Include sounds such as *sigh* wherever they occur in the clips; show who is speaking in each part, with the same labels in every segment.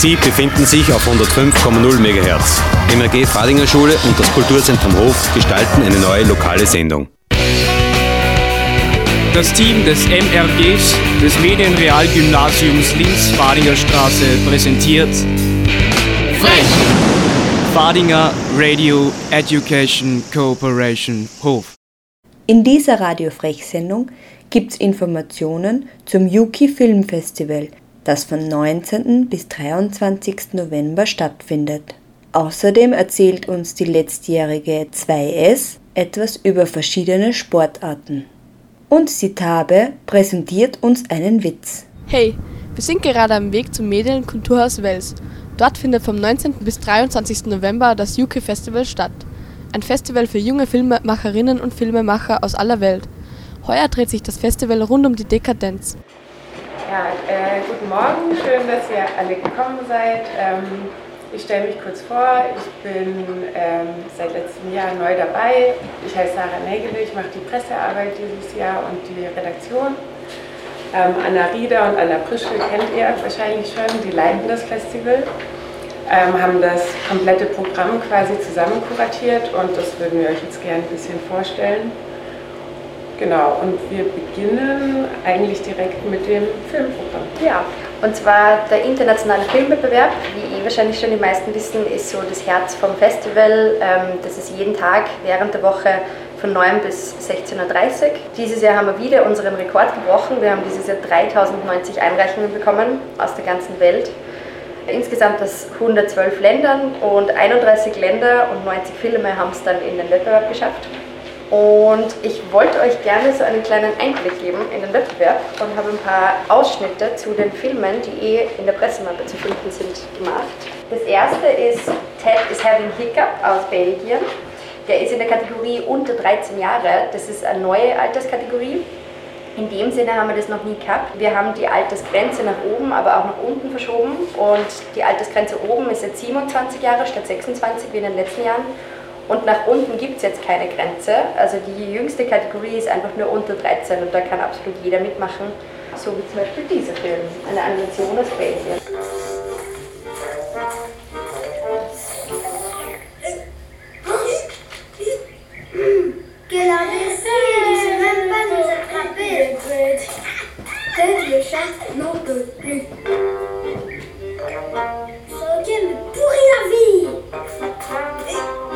Speaker 1: Sie befinden sich auf 105,0 MHz. MRG Fadinger Schule und das Kulturzentrum Hof gestalten eine neue lokale Sendung.
Speaker 2: Das Team des MRGs des Medienrealgymnasiums Linz-Fadinger Straße präsentiert Frech! Fadinger Radio Education Cooperation Hof.
Speaker 3: In dieser Radio Frech-Sendung gibt es Informationen zum Yuki Film Festival, das von 19. bis 23. November stattfindet. Außerdem erzählt uns die letztjährige 2S etwas über verschiedene Sportarten. Und Sitabe präsentiert uns einen Witz.
Speaker 4: Hey, wir sind gerade am Weg zum Medien- und Kulturhaus Wels. Dort findet vom 19. bis 23. November das UK Festival statt. Ein Festival für junge Filmemacherinnen und Filmemacher aus aller Welt. Heuer dreht sich das Festival rund um die Dekadenz.
Speaker 5: Ja, äh, guten Morgen, schön, dass ihr alle gekommen seid. Ähm, ich stelle mich kurz vor, ich bin ähm, seit letztem Jahr neu dabei. Ich heiße Sarah Nägele, ich mache die Pressearbeit dieses Jahr und die Redaktion. Ähm, Anna Rieder und Anna Prischke kennt ihr wahrscheinlich schon, die leiten das Festival, ähm, haben das komplette Programm quasi zusammen kuratiert und das würden wir euch jetzt gerne ein bisschen vorstellen. Genau, und wir beginnen eigentlich direkt mit dem Filmprogramm.
Speaker 6: Ja, und zwar der internationale Filmwettbewerb, wie eh wahrscheinlich schon die meisten wissen, ist so das Herz vom Festival. Ähm, das ist jeden Tag während der Woche von 9 bis 16.30 Uhr. Dieses Jahr haben wir wieder unseren Rekord gebrochen. Wir haben dieses Jahr 3090 Einreichungen bekommen aus der ganzen Welt. Insgesamt aus 112 Ländern und 31 Länder und 90 Filme haben es dann in den Wettbewerb geschafft. Und ich wollte euch gerne so einen kleinen Einblick geben in den Wettbewerb und habe ein paar Ausschnitte zu den Filmen, die eh in der Pressemappe zu finden sind, gemacht. Das erste ist Ted is Having Hiccup aus Belgien. Der ist in der Kategorie unter 13 Jahre. Das ist eine neue Alterskategorie. In dem Sinne haben wir das noch nie gehabt. Wir haben die Altersgrenze nach oben, aber auch nach unten verschoben. Und die Altersgrenze oben ist jetzt 27 Jahre statt 26 wie in den letzten Jahren. Und nach unten gibt es jetzt keine Grenze. Also die jüngste Kategorie ist einfach nur unter 13 und da kann absolut jeder mitmachen. So wie zum Beispiel dieser Film, eine Animation aus Belgien.
Speaker 7: Hockey me pourrit la vie.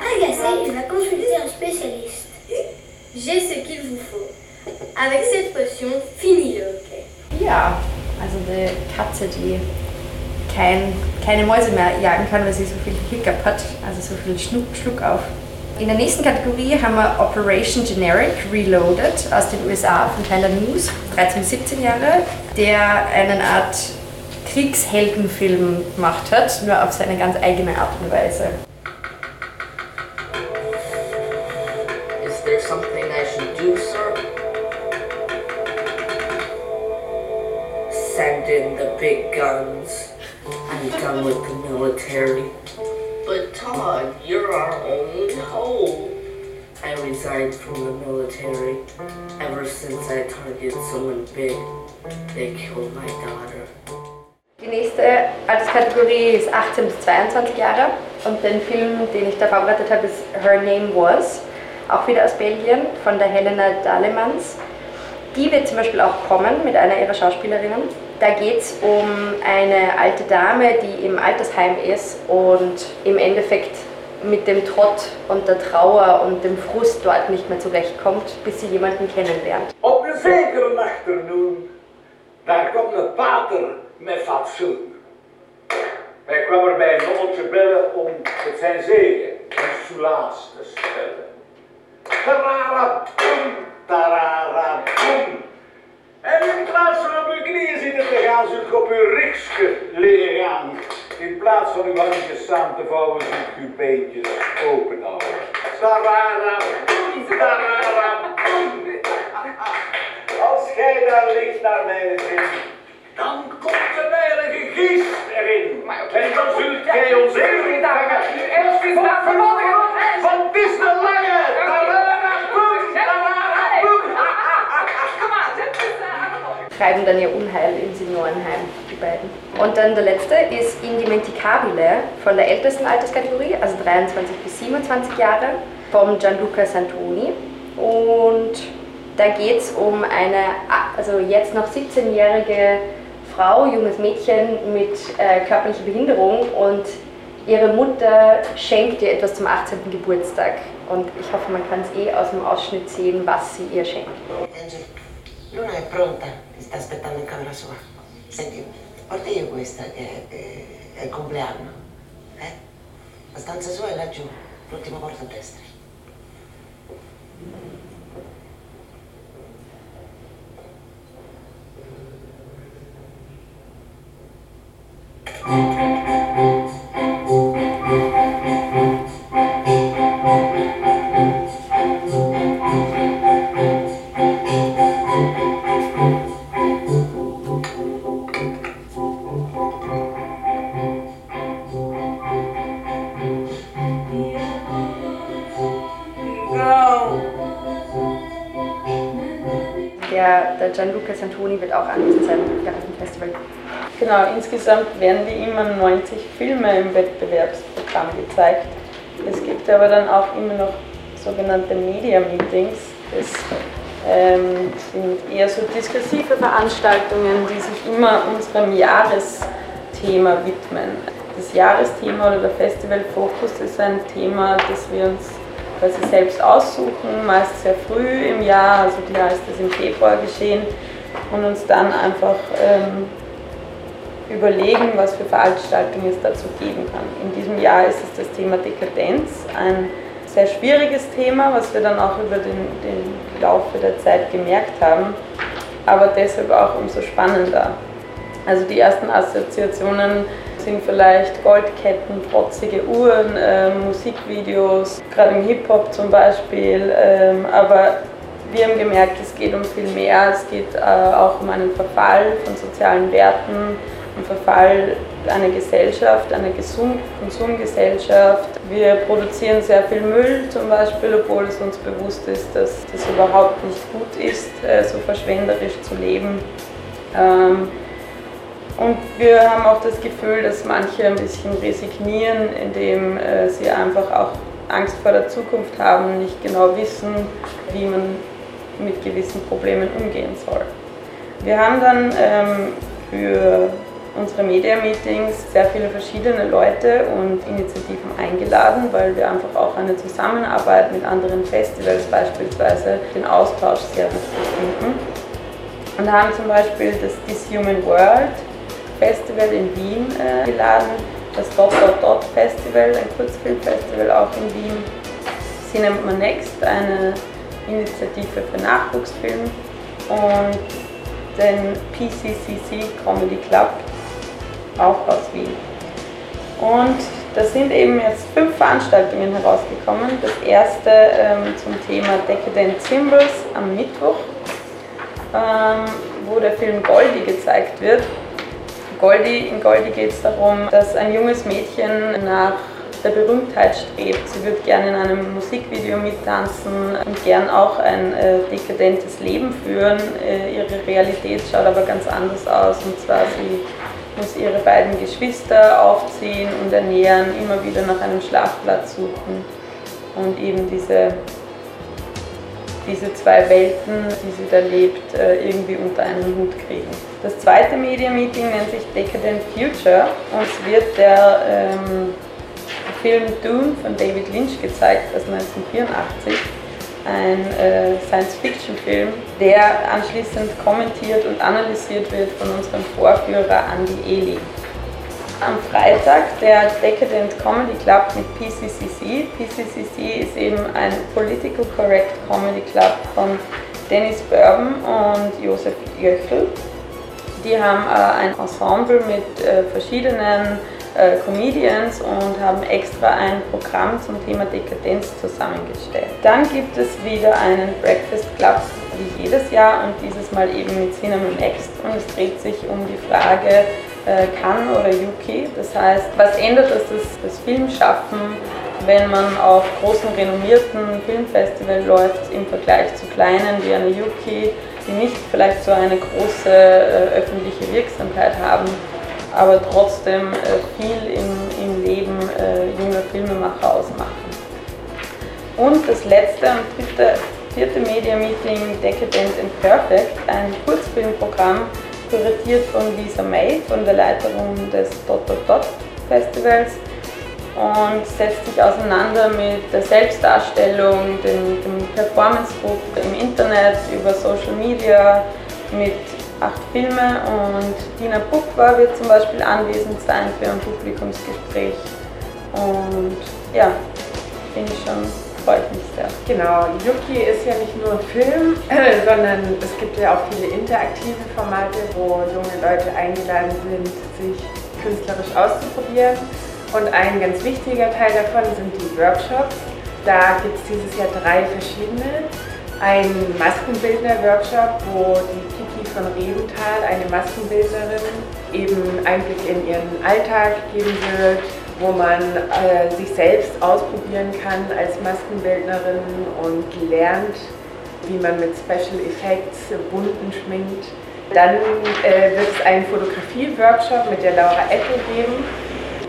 Speaker 7: Agacé, il va consulter un spécialiste. J'ai ce qu'il vous faut. Avec cette potion, fini le hockey.
Speaker 6: Ja, also die Katze, die kein, keine Mäuse mehr jagen kann, weil sie so viel Hiccup hat, also so viel Schluck, Schluck auf. In der nächsten Kategorie haben wir Operation Generic Reloaded aus den USA von Tyler News, 13 bis 17 Jahre, der eine Art Kriegsheldenfilm gemacht hat, nur auf seine ganz eigene Art und Weise.
Speaker 8: Is there something I should do, sir? Send in the big guns. I'm done with the military. But Todd, you're our only hope. I resigned from the military. Ever since I targeted someone big, they killed my daughter.
Speaker 6: Die nächste Alterskategorie ist 18 bis 22 Jahre und den Film, den ich da vorbereitet habe, ist Her Name Was, auch wieder aus Belgien von der Helena Dalemans. Die wird zum Beispiel auch kommen mit einer ihrer Schauspielerinnen. Da geht es um eine alte Dame, die im Altersheim ist und im Endeffekt mit dem Trott und der Trauer und dem Frust dort nicht mehr zurechtkommt, bis sie jemanden kennenlernt.
Speaker 9: Op een zekere achternoen, daar komt een pater met fatsoen. Hij kwam er bij een nonnetje bellen om het zijn zegen en soelaas te stellen. Tarara, boem, tarara, boem. En in plaats van op uw knieën zitten te gaan, zult op uw rikske liggen gaan. In plaats van uw handjes samen te vouwen, zult uw beentjes open houden. Tarara, boem, tarara, boem. *laughs* Als gij daar ligt naar mijn zin, dan komt de heilige geest erin. En dan zult gij ons even vangen. Want het is de lange.
Speaker 6: Treiben dann ihr Unheil im Seniorenheim, die beiden. Und dann der letzte ist Indimenticabile von der ältesten Alterskategorie, also 23 bis 27 Jahre, vom Gianluca Santoni. Und da geht es um eine, also jetzt noch 17-jährige Frau, junges Mädchen mit äh, körperlicher Behinderung und ihre Mutter schenkt ihr etwas zum 18. Geburtstag. Und ich hoffe, man kann es eh aus dem Ausschnitt sehen, was sie ihr schenkt.
Speaker 10: Angel, Luna è pronta, ti sta aspettando in camera sua. Senti, porti io questa che è, è il compleanno. Eh? La stanza sua è laggiù, l'ultima porta a destra.
Speaker 6: Auch während dem Festival.
Speaker 11: Genau, insgesamt werden wie immer 90 Filme im Wettbewerbsprogramm gezeigt. Es gibt aber dann auch immer noch sogenannte Media Meetings. Das ähm, sind eher so diskursive Veranstaltungen, die sich immer unserem Jahresthema widmen. Das Jahresthema oder der Festivalfokus ist ein Thema, das wir uns quasi selbst aussuchen, meist sehr früh im Jahr, also klar ist das im Februar geschehen, und uns dann einfach ähm, überlegen, was für Veranstaltungen es dazu geben kann. In diesem Jahr ist es das Thema Dekadenz, ein sehr schwieriges Thema, was wir dann auch über den, den Laufe der Zeit gemerkt haben, aber deshalb auch umso spannender. Also die ersten Assoziationen sind vielleicht Goldketten, protzige Uhren, äh, Musikvideos, gerade im Hip-Hop zum Beispiel, ähm, aber wir haben gemerkt, es geht um viel mehr, es geht äh, auch um einen Verfall von sozialen Werten, um Verfall einer Gesellschaft, einer Konsumgesellschaft. Wir produzieren sehr viel Müll zum Beispiel, obwohl es uns bewusst ist, dass das überhaupt nicht gut ist, äh, so verschwenderisch zu leben. Ähm, und wir haben auch das Gefühl, dass manche ein bisschen resignieren, indem äh, sie einfach auch Angst vor der Zukunft haben, nicht genau wissen, wie man mit gewissen Problemen umgehen soll. Wir haben dann ähm, für unsere Media-Meetings sehr viele verschiedene Leute und Initiativen eingeladen, weil wir einfach auch eine Zusammenarbeit mit anderen Festivals beispielsweise den Austausch sehr wichtig finden. Und haben zum Beispiel das This Human World Festival in Wien äh, geladen, das Dot Dot Dot Festival, ein Kurzfilmfestival auch in Wien, Cinema Next, eine Initiative für Nachwuchsfilm und den PCCC Comedy Club, auch aus Wien. Und da sind eben jetzt fünf Veranstaltungen herausgekommen. Das erste ähm, zum Thema Decadent Symbols am Mittwoch, ähm, wo der Film Goldie gezeigt wird. Goldie, in Goldie geht es darum, dass ein junges Mädchen nach der Berühmtheit strebt. Sie würde gerne in einem Musikvideo mittanzen und gern auch ein äh, dekadentes Leben führen. Äh, ihre Realität schaut aber ganz anders aus und zwar sie muss ihre beiden Geschwister aufziehen und ernähren, immer wieder nach einem Schlafplatz suchen und eben diese diese zwei Welten, die sie da lebt, äh, irgendwie unter einen Hut kriegen. Das zweite Media-Meeting nennt sich Decadent Future und es wird der ähm, Film Dune von David Lynch gezeigt aus 1984 ein äh, Science-Fiction-Film, der anschließend kommentiert und analysiert wird von unserem Vorführer Andy Eli am Freitag der Decadent Comedy Club mit PCCC. PCCC ist eben ein Political Correct Comedy Club von Dennis Bourbon und Josef Jöchel. Die haben äh, ein Ensemble mit äh, verschiedenen äh, Comedians und haben extra ein Programm zum Thema Dekadenz zusammengestellt. Dann gibt es wieder einen Breakfast Club wie jedes Jahr und dieses Mal eben mit Cinnamon Next und es dreht sich um die Frage, äh, kann oder Yuki. Das heißt, was ändert das, das, das Filmschaffen, wenn man auf großen renommierten Filmfestivals läuft im Vergleich zu kleinen wie eine Yuki? die nicht vielleicht so eine große äh, öffentliche Wirksamkeit haben, aber trotzdem äh, viel im, im Leben äh, junger Filmemacher ausmachen. Und das letzte und dritte, vierte Media Meeting Decadent and Perfect, ein Kurzfilmprogramm, kuratiert von Lisa May, von der Leiterin des Dot Dot Dot Festivals und setzt sich auseinander mit der Selbstdarstellung, dem, dem Performance-Druck im Internet, über Social Media, mit acht Filme und Dina Pukwa wird zum Beispiel anwesend sein für ein Publikumsgespräch. Und ja, finde ich schon, freue ich mich sehr.
Speaker 5: Genau, Yuki ist ja nicht nur Film, *clears throat* sondern es gibt ja auch viele interaktive Formate, wo junge Leute eingeladen sind, sich künstlerisch auszuprobieren. Und ein ganz wichtiger Teil davon sind die Workshops. Da gibt es dieses Jahr drei verschiedene. Ein Maskenbildner-Workshop, wo die von Rebenthal, eine Maskenbildnerin, eben Einblick in ihren Alltag geben wird, wo man äh, sich selbst ausprobieren kann als Maskenbildnerin und lernt, wie man mit Special Effects Wunden schminkt. Dann äh, wird es einen Fotografie-Workshop mit der Laura Ettel geben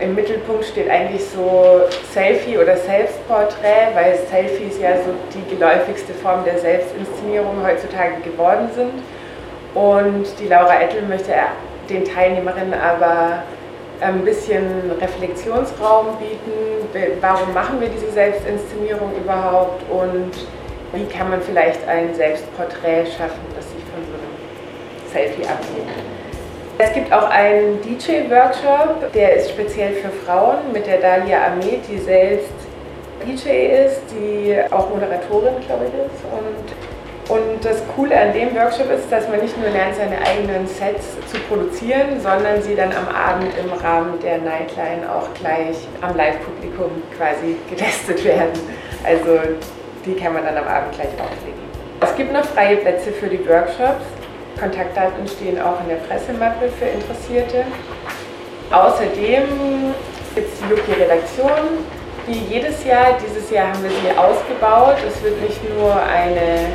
Speaker 5: im Mittelpunkt steht eigentlich so Selfie oder Selbstporträt, weil Selfies ja so die geläufigste Form der Selbstinszenierung heutzutage geworden sind. Und die Laura Ettel möchte den Teilnehmerinnen aber ein bisschen Reflexionsraum bieten. Warum machen wir diese Selbstinszenierung überhaupt und wie kann man vielleicht ein Selbstporträt schaffen, das sich von so einem Selfie abhebt? Es gibt auch einen DJ-Workshop, der ist speziell für Frauen mit der Dalia Ahmed, die selbst DJ ist, die auch Moderatorin, glaube ich, ist. Und, und das Coole an dem Workshop ist, dass man nicht nur lernt, seine eigenen Sets zu produzieren, sondern sie dann am Abend im Rahmen der Nightline auch gleich am Live-Publikum quasi getestet werden. Also die kann man dann am Abend gleich auflegen. Es gibt noch freie Plätze für die Workshops. Kontaktdaten stehen auch in der Pressemappe für Interessierte. Außerdem gibt es die Yuki-Redaktion, wie jedes Jahr. Dieses Jahr haben wir sie ausgebaut. Es wird nicht nur eine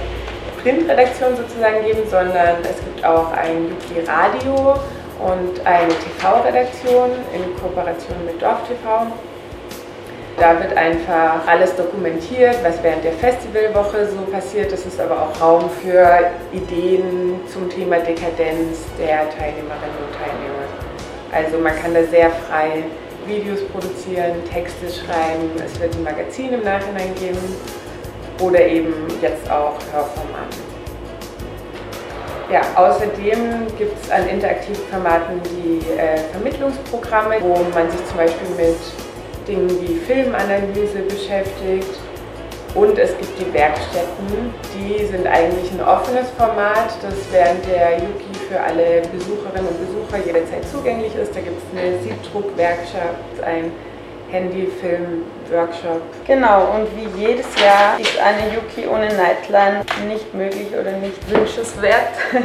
Speaker 5: Printredaktion sozusagen geben, sondern es gibt auch ein Yuki-Radio und eine TV-Redaktion in Kooperation mit Dorf TV. Da wird einfach alles dokumentiert, was während der Festivalwoche so passiert. Es ist aber auch Raum für Ideen zum Thema Dekadenz der Teilnehmerinnen und Teilnehmer. Also man kann da sehr frei Videos produzieren, Texte schreiben. Es wird ein Magazin im Nachhinein geben oder eben jetzt auch Hörformate. Ja, außerdem gibt es an interaktiven Formaten die äh, Vermittlungsprogramme, wo man sich zum Beispiel mit Dingen wie Filmanalyse beschäftigt. Und es gibt die Werkstätten, die sind eigentlich ein offenes Format, das während der Yuki für alle Besucherinnen und Besucher jederzeit zugänglich ist. Da gibt es eine Siebdruckwerkstatt, ein Handyfilm-Workshop.
Speaker 11: Genau, und wie jedes Jahr ist eine Yuki ohne Nightline nicht möglich oder nicht wünschenswert. *laughs*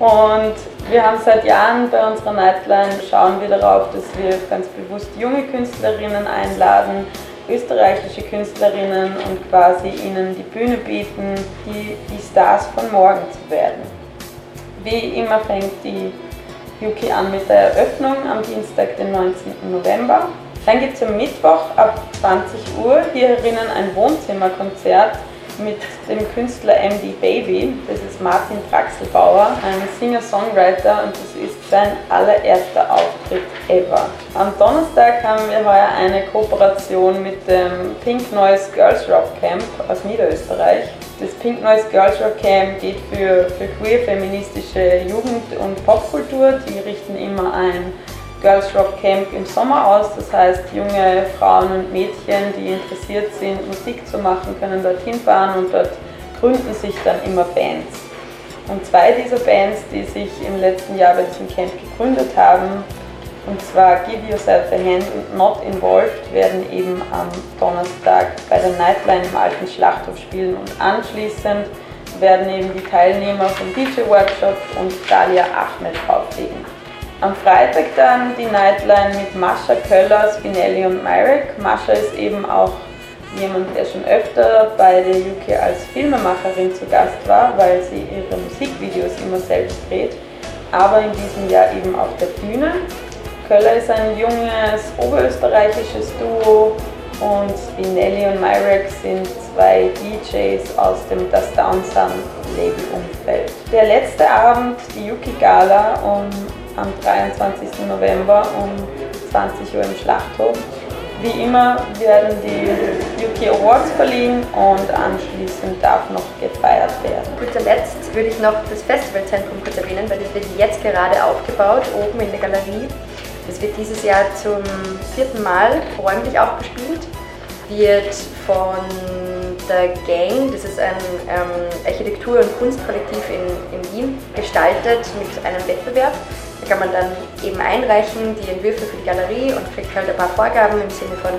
Speaker 11: Und wir haben seit Jahren bei unserer Nightline, schauen wir darauf, dass wir ganz bewusst junge Künstlerinnen einladen, österreichische Künstlerinnen und quasi ihnen die Bühne bieten, die, die Stars von morgen zu werden. Wie immer fängt die Yuki an mit der Eröffnung am Dienstag, den 19. November. Dann gibt es am Mittwoch ab 20 Uhr hier herinnen ein Wohnzimmerkonzert mit dem Künstler MD Baby. Das ist Martin Praxelbauer, ein Singer-Songwriter und das ist sein allererster Auftritt ever. Am Donnerstag haben wir heuer eine Kooperation mit dem Pink Noise Girls Rock Camp aus Niederösterreich. Das Pink Noise Girls Rock Camp geht für, für queer-feministische Jugend- und Popkultur. Die richten immer ein Girls Rock Camp im Sommer aus. Das heißt, junge Frauen und Mädchen, die interessiert sind, Musik zu machen, können dorthin fahren und dort gründen sich dann immer Bands. Und zwei dieser Bands, die sich im letzten Jahr bei diesem Camp gegründet haben, und zwar Give Yourself a Hand und Not Involved, werden eben am Donnerstag bei der Nightline im alten Schlachthof spielen und anschließend werden eben die Teilnehmer vom DJ-Workshop und Dalia Ahmed auflegen. Am Freitag dann die Nightline mit Mascha Köller, Spinelli und Myrek. Mascha ist eben auch
Speaker 12: jemand, der schon öfter bei der Yuki als Filmemacherin zu Gast war, weil sie ihre Musikvideos immer selbst dreht, aber in diesem Jahr eben auf der Bühne. Köller ist ein junges oberösterreichisches Duo und die Nelly und Myrex sind zwei DJs aus dem Das Downsound Label-Umfeld. Der letzte Abend, die Yuki Gala um, am 23. November um 20 Uhr im Schlachthof. Wie immer werden die Yuki Awards verliehen und anschließend darf noch gefeiert werden.
Speaker 6: Zu guter Letzt würde ich noch das Festivalzentrum kurz erwähnen, weil das wird jetzt gerade aufgebaut, oben in der Galerie. Das wird dieses Jahr zum vierten Mal räumlich auch bespielt, wird von der Gang, das ist ein ähm, Architektur- und Kunstkollektiv in, in Wien, gestaltet mit einem Wettbewerb. Kann man dann eben einreichen, die Entwürfe für die Galerie und kriegt halt ein paar Vorgaben im Sinne von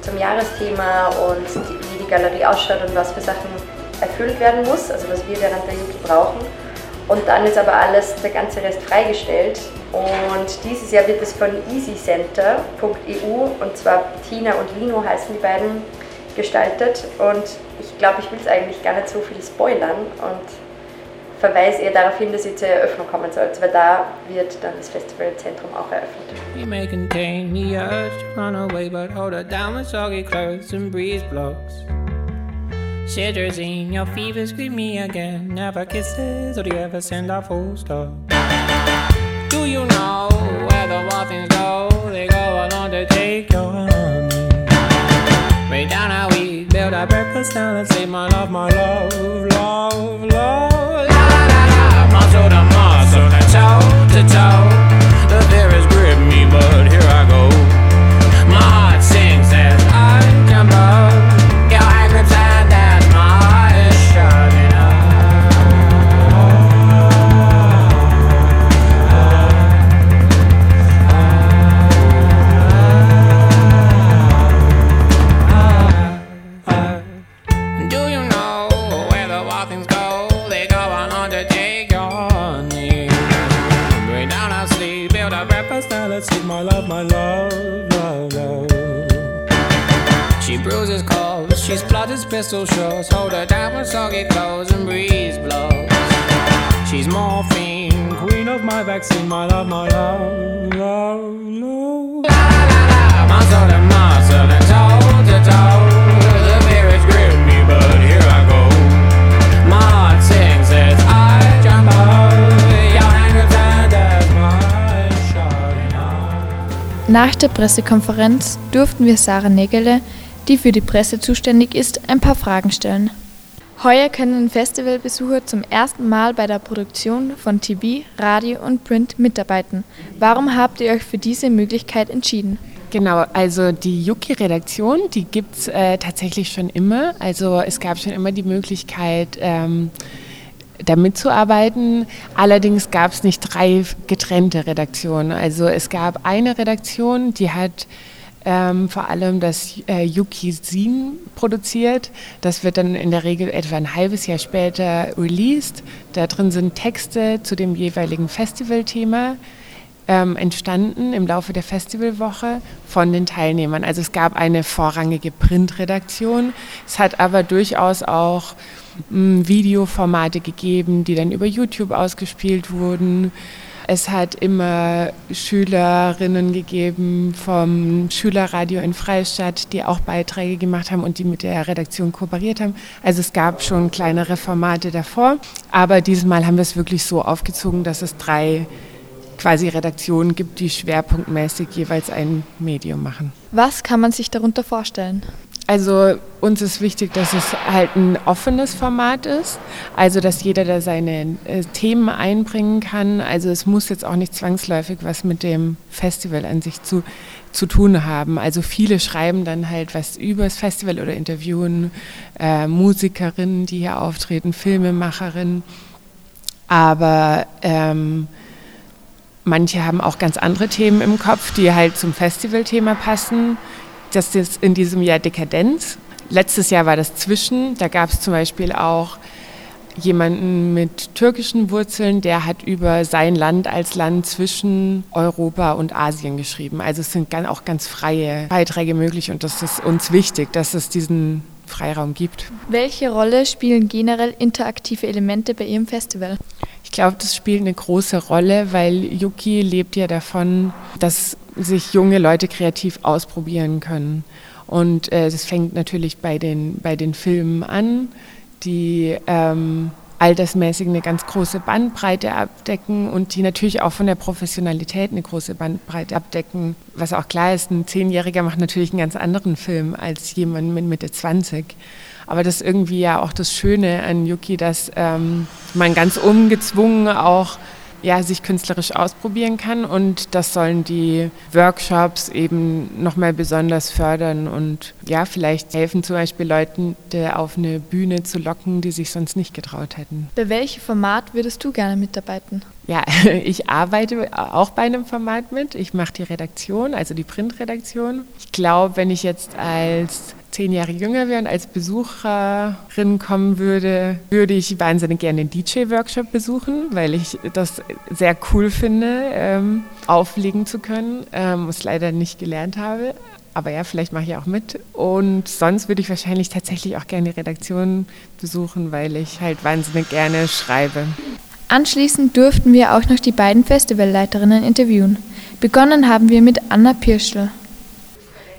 Speaker 6: zum Jahresthema und die, wie die Galerie ausschaut und was für Sachen erfüllt werden muss, also was wir während der Yuki brauchen. Und dann ist aber alles, der ganze Rest freigestellt. Und dieses Jahr wird es von easycenter.eu und zwar Tina und Lino heißen die beiden gestaltet. Und ich glaube, ich will es eigentlich gar nicht so viel spoilern und verweise eher darauf hin, dass ihr zur Eröffnung kommen sollt, weil da wird dann das Festivalzentrum auch eröffnet. You may contain the urge to run away, but hold her down with soggy clothes and breeze blocks. Cetirizine, your fever scream me again. Never kisses, or do you ever send a full stop? Do you know where the wild go? They go along to take your honey. Way down how we build our breakfast down and say, My love, my love, love, love.
Speaker 13: Der Pressekonferenz durften wir Sarah Nägele die für die Presse zuständig ist, ein paar Fragen stellen. Heuer können Festivalbesucher zum ersten Mal bei der Produktion von TV, Radio und Print mitarbeiten. Warum habt ihr euch für diese Möglichkeit entschieden?
Speaker 14: Genau, also die Yuki-Redaktion, die gibt es äh, tatsächlich schon immer. Also es gab schon immer die Möglichkeit, ähm, da mitzuarbeiten. Allerdings gab es nicht drei getrennte Redaktionen. Also es gab eine Redaktion, die hat ähm, vor allem das äh, Yuki-Sin produziert. Das wird dann in der Regel etwa ein halbes Jahr später released. Da drin sind Texte zu dem jeweiligen Festivalthema. Ähm, entstanden im Laufe der Festivalwoche von den Teilnehmern. Also es gab eine vorrangige Printredaktion. Es hat aber durchaus auch mh, hm, Videoformate gegeben, die dann über YouTube ausgespielt wurden. Es hat immer Schülerinnen gegeben vom Schülerradio in Freistadt, die auch Beiträge gemacht haben und die mit der Redaktion kooperiert haben. Also es gab schon kleinere Formate davor, aber dieses Mal haben wir es wirklich so aufgezogen, dass es drei quasi Redaktionen gibt, die schwerpunktmäßig jeweils ein Medium machen.
Speaker 13: Was kann man sich darunter vorstellen?
Speaker 14: Also uns ist wichtig, dass es halt ein offenes Format ist, also dass jeder da seine äh, Themen einbringen kann. Also es muss jetzt auch nicht zwangsläufig was mit dem Festival an sich zu, zu tun haben. Also viele schreiben dann halt was über das Festival oder interviewen äh, Musikerinnen, die hier auftreten, Filmemacherinnen. Aber ähm, manche haben auch ganz andere Themen im Kopf, die halt zum Festivalthema passen das ist in diesem Jahr Dekadenz. Letztes Jahr war das Zwischen. Da gab es zum Beispiel auch jemanden mit türkischen Wurzeln, der hat über sein Land als Land zwischen Europa und Asien geschrieben. Also es sind auch ganz freie Beiträge möglich und das ist uns wichtig, dass es diesen Freiraum gibt.
Speaker 13: Welche Rolle spielen generell interaktive Elemente bei Ihrem Festival?
Speaker 14: Ich glaube, das spielt eine große Rolle, weil Yuki lebt ja davon, dass sich junge Leute kreativ ausprobieren können. Und äh, das fängt natürlich bei den, bei den Filmen an, die ähm, altersmäßig eine ganz große Bandbreite abdecken und die natürlich auch von der Professionalität eine große Bandbreite abdecken. Was auch klar ist, ein Zehnjähriger macht natürlich einen ganz anderen Film als jemand mit Mitte 20. Aber das ist irgendwie ja auch das Schöne an Yuki, dass ähm, man ganz ungezwungen auch ja, sich künstlerisch ausprobieren kann. Und das sollen die Workshops eben nochmal besonders fördern und ja, vielleicht helfen zum Beispiel Leuten auf eine Bühne zu locken, die sich sonst nicht getraut hätten.
Speaker 13: Bei welchem Format würdest du gerne mitarbeiten?
Speaker 14: Ja, *laughs* ich arbeite auch bei einem Format mit. Ich mache die Redaktion, also die Printredaktion. Ich glaube, wenn ich jetzt als zehn Jahre jünger wäre und als Besucherin kommen würde, würde ich wahnsinnig gerne den DJ-Workshop besuchen, weil ich das sehr cool finde, ähm, auflegen zu können, ähm, was leider nicht gelernt habe. Aber ja, vielleicht mache ich auch mit. Und sonst würde ich wahrscheinlich tatsächlich auch gerne die Redaktion besuchen, weil ich halt wahnsinnig gerne schreibe.
Speaker 13: Anschließend durften wir auch noch die beiden Festivalleiterinnen interviewen. Begonnen haben wir mit Anna Pirschl.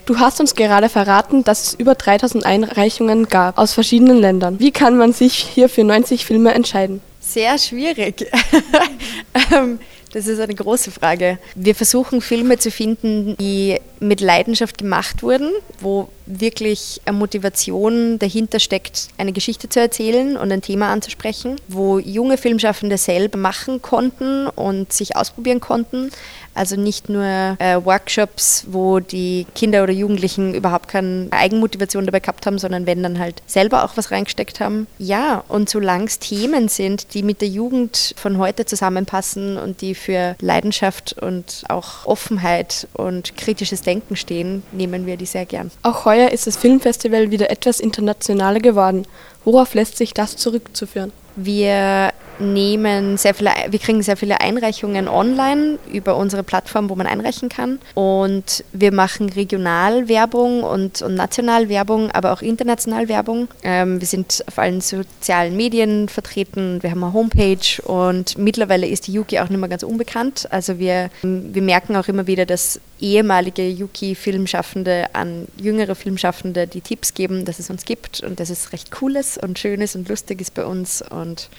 Speaker 4: Du hast uns gerade verraten, dass es über 3000 Einreichungen gab aus verschiedenen Ländern. Wie kann man sich hier für 90 Filme entscheiden?
Speaker 6: Sehr schwierig. *laughs* Ähm, das ist eine große Frage. Wir versuchen Filme zu finden, die mit Leidenschaft gemacht wurden, wo wirklich eine Motivation dahinter steckt, eine Geschichte zu erzählen und ein Thema anzusprechen, wo junge Filmschaffende selber machen konnten und sich ausprobieren konnten. Also nicht nur äh, Workshops, wo die Kinder oder Jugendlichen überhaupt keine Eigenmotivation dabei gehabt haben, sondern wenn dann halt selber auch was reingesteckt haben. Ja, und solange es Themen sind, die mit der Jugend von heute zusammenpassen und die für Leidenschaft und auch Offenheit und kritisches Denken stehen, nehmen wir die sehr gern.
Speaker 4: Auch heuer ist das Filmfestival wieder etwas internationaler geworden. Worauf lässt sich das zurückzuführen?
Speaker 6: Wir nehmen sehr viele, wir kriegen sehr viele Einreichungen online über unsere Plattform, wo man einreichen kann. Und wir machen Regionalwerbung und, und Nationalwerbung, aber auch international Werbung. Ähm, wir sind auf allen sozialen Medien vertreten, wir haben eine Homepage und mittlerweile ist die Yuki auch nicht mehr ganz unbekannt. Also wir, wir merken auch immer wieder, dass ehemalige Yuki-Filmschaffende an jüngere Filmschaffende die Tipps geben, dass es uns gibt und dass es recht cool ist und schön ist und lustig ist bei uns. Und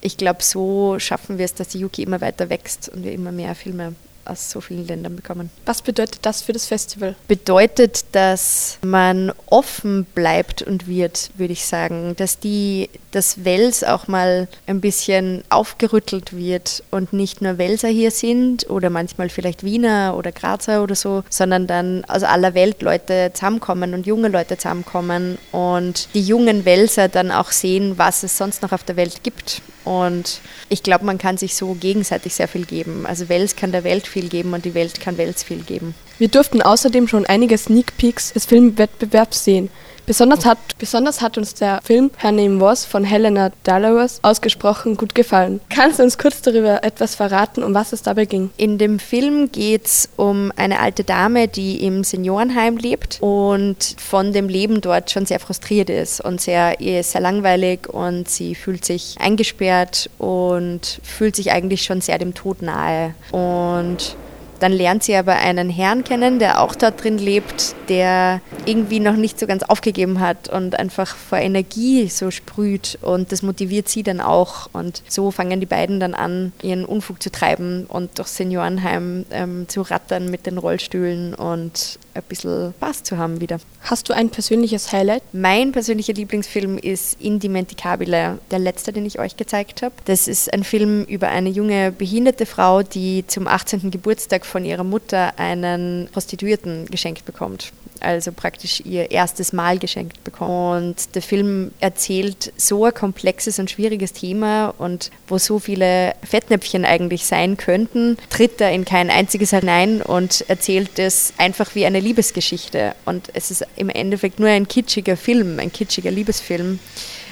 Speaker 6: ich glaube, so schaffen wir es, dass die Yuki immer weiter wächst und wir immer mehr Filme aus so vielen Ländern bekommen.
Speaker 4: Was bedeutet das für das Festival?
Speaker 6: Bedeutet, dass man offen bleibt und wird, würde ich sagen, dass die, dass Wels auch mal ein bisschen aufgerüttelt wird und nicht nur Welser hier sind oder manchmal vielleicht Wiener oder Grazer oder so, sondern dann aus aller Welt Leute zusammenkommen und junge Leute zusammenkommen und die jungen Welser dann auch sehen, was es sonst noch auf der Welt gibt und ich glaube, man kann sich so gegenseitig sehr viel geben. Also Wels kann der Welt viel geben und die Welt kann Wels viel geben.
Speaker 4: Wir durften außerdem schon einige Sneak Peeks des Filmwettbewerbs sehen. Besonders hat, besonders hat uns der Film Her Name Was von Helena Dallas ausgesprochen gut gefallen. Kannst du uns kurz darüber etwas verraten, um was es dabei ging?
Speaker 6: In dem Film geht es um eine alte Dame, die im Seniorenheim lebt und von dem Leben dort schon sehr frustriert ist und sehr, ist sehr langweilig und sie fühlt sich eingesperrt und fühlt sich eigentlich schon sehr dem Tod nahe. Und dann lernt sie aber einen Herrn kennen, der auch dort drin lebt, der irgendwie noch nicht so ganz aufgegeben hat und einfach vor Energie so sprüht. Und das motiviert sie dann auch. Und so fangen die beiden dann an, ihren Unfug zu treiben und durchs Seniorenheim ähm, zu rattern mit den Rollstühlen und ein bisschen Spaß zu haben wieder.
Speaker 4: Hast du ein persönliches Highlight?
Speaker 6: Mein persönlicher Lieblingsfilm ist Indimenticabile, der letzte, den ich euch gezeigt habe. Das ist ein Film über eine junge behinderte Frau, die zum 18. Geburtstag von ihrer Mutter einen Prostituierten geschenkt bekommt also praktisch ihr erstes Mal geschenkt bekommen. Und der Film erzählt so ein komplexes und schwieriges Thema und wo so viele Fettnäpfchen eigentlich sein könnten, tritt er in kein einziges hinein und erzählt es einfach wie eine Liebesgeschichte. Und es ist im Endeffekt nur ein kitschiger Film, ein kitschiger Liebesfilm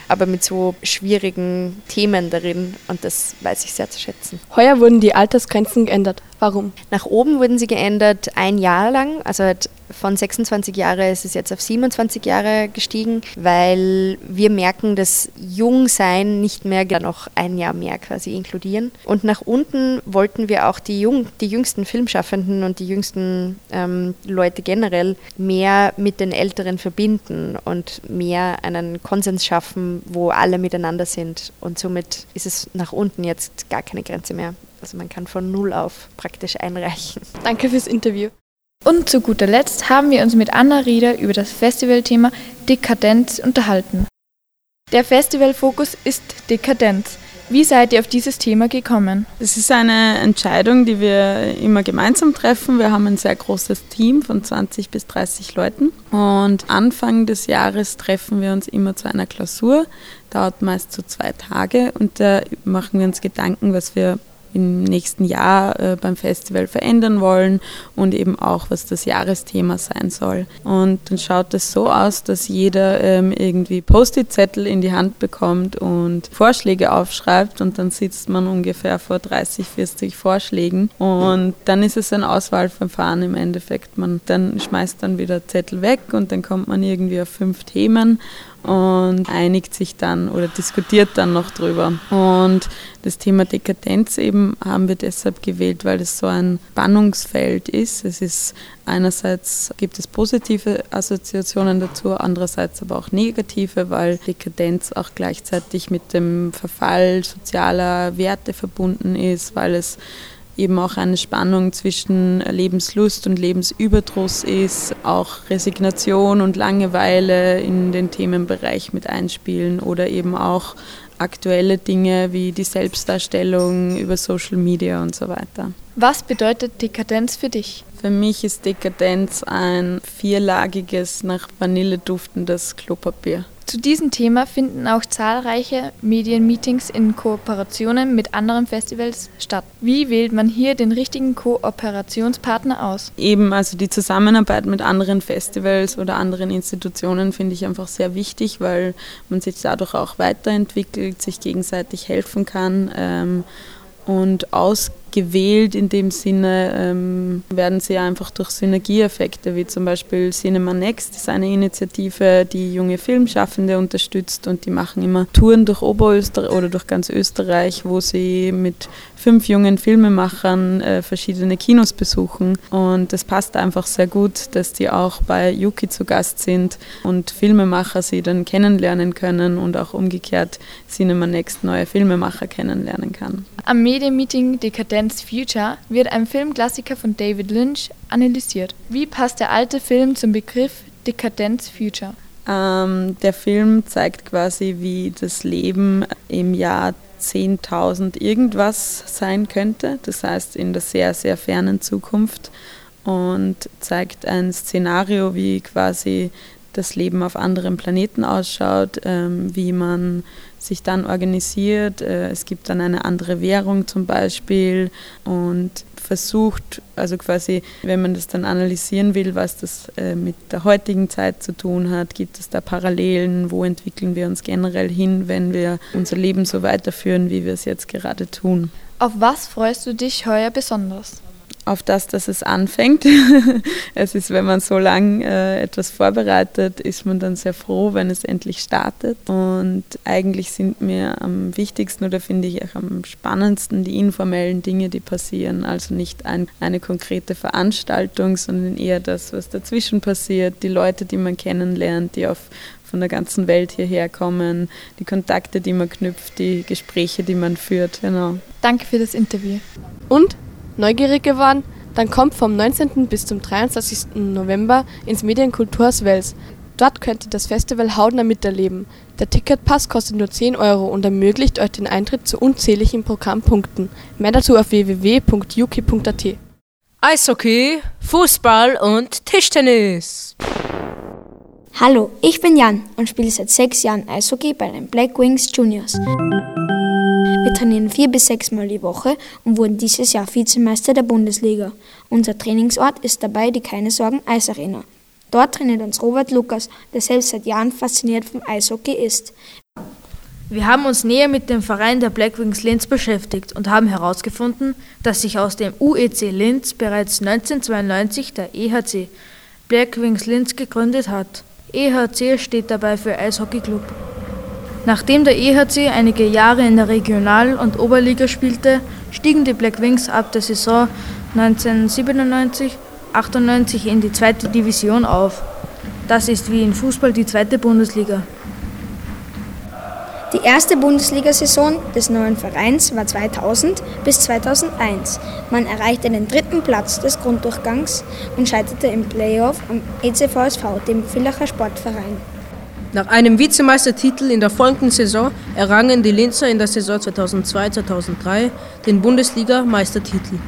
Speaker 6: aber mit so schwierigen Themen darin und das weiß ich sehr zu schätzen.
Speaker 4: Heuer wurden die Altersgrenzen geändert. Warum?
Speaker 6: Nach oben wurden sie geändert ein Jahr lang, also halt von 26 Jahre ist es jetzt auf 27 Jahre gestiegen, weil wir merken, dass Jungsein nicht mehr noch ein Jahr mehr quasi inkludieren. Und nach unten wollten wir auch die, Jung, die jüngsten Filmschaffenden und die jüngsten ähm, Leute generell mehr mit den Älteren verbinden und mehr einen Konsens schaffen, wo alle miteinander sind. Und somit ist es nach unten jetzt gar keine Grenze mehr. Also man kann von null auf praktisch einreichen.
Speaker 4: Danke fürs Interview.
Speaker 13: Und zu guter Letzt haben wir uns mit Anna Rieder über das Festivalthema Dekadenz unterhalten. Der Festivalfokus ist Dekadenz. Wie seid ihr auf dieses Thema gekommen?
Speaker 11: Es ist eine Entscheidung, die wir immer gemeinsam treffen. Wir haben ein sehr großes Team von 20 bis 30 Leuten und Anfang des Jahres treffen wir uns immer zu einer Klausur. Dauert meist so zwei Tage und da machen wir uns Gedanken, was wir im nächsten Jahr äh, beim Festival verändern wollen und eben auch, was das Jahresthema sein soll. Und dann schaut es so aus, dass jeder ähm, irgendwie Post-it-Zettel in die Hand bekommt und Vorschläge aufschreibt und dann sitzt man ungefähr vor 30, 40 Vorschlägen und dann ist es ein Auswahlverfahren im Endeffekt. Man dann schmeißt dann wieder Zettel weg und dann kommt man irgendwie auf fünf Themen und einigt sich dann oder diskutiert dann noch drüber. Und das Thema Dekadenz eben haben wir deshalb gewählt, weil es so ein Spannungsfeld ist. Es ist einerseits gibt es positive Assoziationen dazu, andererseits aber auch negative, weil Dekadenz auch gleichzeitig mit dem Verfall sozialer Werte verbunden ist, weil es eben auch eine Spannung zwischen Lebenslust und Lebensüberdruss ist, auch Resignation und Langeweile in den Themenbereich mit einspielen oder eben auch aktuelle Dinge wie die Selbstdarstellung über Social Media und so weiter.
Speaker 13: Was bedeutet Dekadenz für dich?
Speaker 11: Für mich ist Dekadenz ein vierlagiges, nach Vanille duftendes Klopapier.
Speaker 13: Zu diesem Thema finden auch zahlreiche Medienmeetings in Kooperationen mit anderen Festivals statt. Wie wählt man hier den richtigen Kooperationspartner aus?
Speaker 11: Eben, also die Zusammenarbeit mit anderen Festivals oder anderen Institutionen finde ich einfach sehr wichtig, weil man sich dadurch auch weiterentwickelt, sich gegenseitig helfen kann ähm, und ausgewählt in dem Sinne ähm, werden sie einfach durch Synergieeffekte, wie zum Beispiel Cinema Next ist eine Initiative, die junge Filmschaffende unterstützt und die machen immer Touren durch Oberösterreich oder durch ganz Österreich, wo sie mit fünf jungen Filmemachern äh, verschiedene Kinos besuchen und das passt einfach sehr gut, dass die auch bei Yuki zu Gast sind und Filmemacher sie dann kennenlernen können und auch umgekehrt Cinema Next neue Filmemacher kennenlernen kann.
Speaker 13: Am Medienmeeting Decadence Future wird ein Filmklassiker von David Lynch analysiert. Wie passt der alte Film zum Begriff Decadence Future?
Speaker 11: Ähm, der Film zeigt quasi, wie das Leben im Jahr 10.000 irgendwas sein könnte, das heißt in der sehr, sehr fernen Zukunft. Und zeigt ein Szenario, wie quasi das Leben auf anderen Planeten ausschaut, ähm, wie man sich dann organisiert. Äh, es gibt dann eine andere Währung zum Beispiel. Und versucht, also quasi, wenn man das dann analysieren will, was das äh, mit der heutigen Zeit zu tun hat, gibt es da Parallelen, wo entwickeln wir uns generell hin, wenn wir unser Leben so weiterführen, wie wir es jetzt gerade tun.
Speaker 13: Auf was freust du dich heuer besonders?
Speaker 11: Auf das, dass es anfängt. *laughs* es ist, wenn man so lange äh, etwas vorbereitet, ist man dann sehr froh, wenn es endlich startet. Und eigentlich sind mir am wichtigsten oder finde ich auch am spannendsten die informellen Dinge, die passieren. Also nicht ein, eine konkrete Veranstaltung, sondern eher das, was dazwischen passiert, die Leute, die man kennenlernt, die auf von der ganzen Welt hierher kommen, die Kontakte, die man knüpft, die Gespräche, die man führt. Genau.
Speaker 13: Danke für das Interview.
Speaker 4: Und Neugierig geworden? Dann kommt vom 19. bis zum 23. November ins Medienkulturhaus Wels. Dort könnt ihr das Festival hautnah miterleben. Der Ticketpass kostet nur 10 Euro und ermöglicht euch den Eintritt zu unzähligen Programmpunkten. Mehr dazu auf www.yuki.at.
Speaker 15: Eishockey, Fußball und Tischtennis.
Speaker 7: Hallo, ich bin Jan und spiele seit sechs Jahren Eishockey bei den Black Wings Juniors. Wir trainieren vier bis sechs Mal die Woche und wurden dieses Jahr Vizemeister der Bundesliga. Unser Trainingsort ist dabei die Keine Sorgen Eisarena. Dort trainiert uns Robert Lukas, der selbst seit Jahren fasziniert vom Eishockey ist.
Speaker 16: Wir haben uns näher mit dem Verein der Blackwings Linz beschäftigt und haben herausgefunden, dass sich aus dem UEC Linz bereits 1992 der EHC Blackwings Linz gegründet hat. EHC steht dabei für Eishockey Club. Nachdem der EHC einige Jahre in der Regional- und Oberliga spielte, stiegen die Black Wings ab der Saison 1997 98 in die zweite Division auf. Das ist wie in Fußball die zweite Bundesliga.
Speaker 7: Die erste Bundesliga-Saison des neuen Vereins war 2000 bis 2001. Man erreichte den dritten Platz des Grunddurchgangs und scheiterte im Playoff am ECVSV, dem Villacher Sportverein.
Speaker 15: Nach einem Vizemeistertitel in der folgenden Saison errangen die Linzer in der Saison 2002-2003 den Bundesliga-Meistertitel.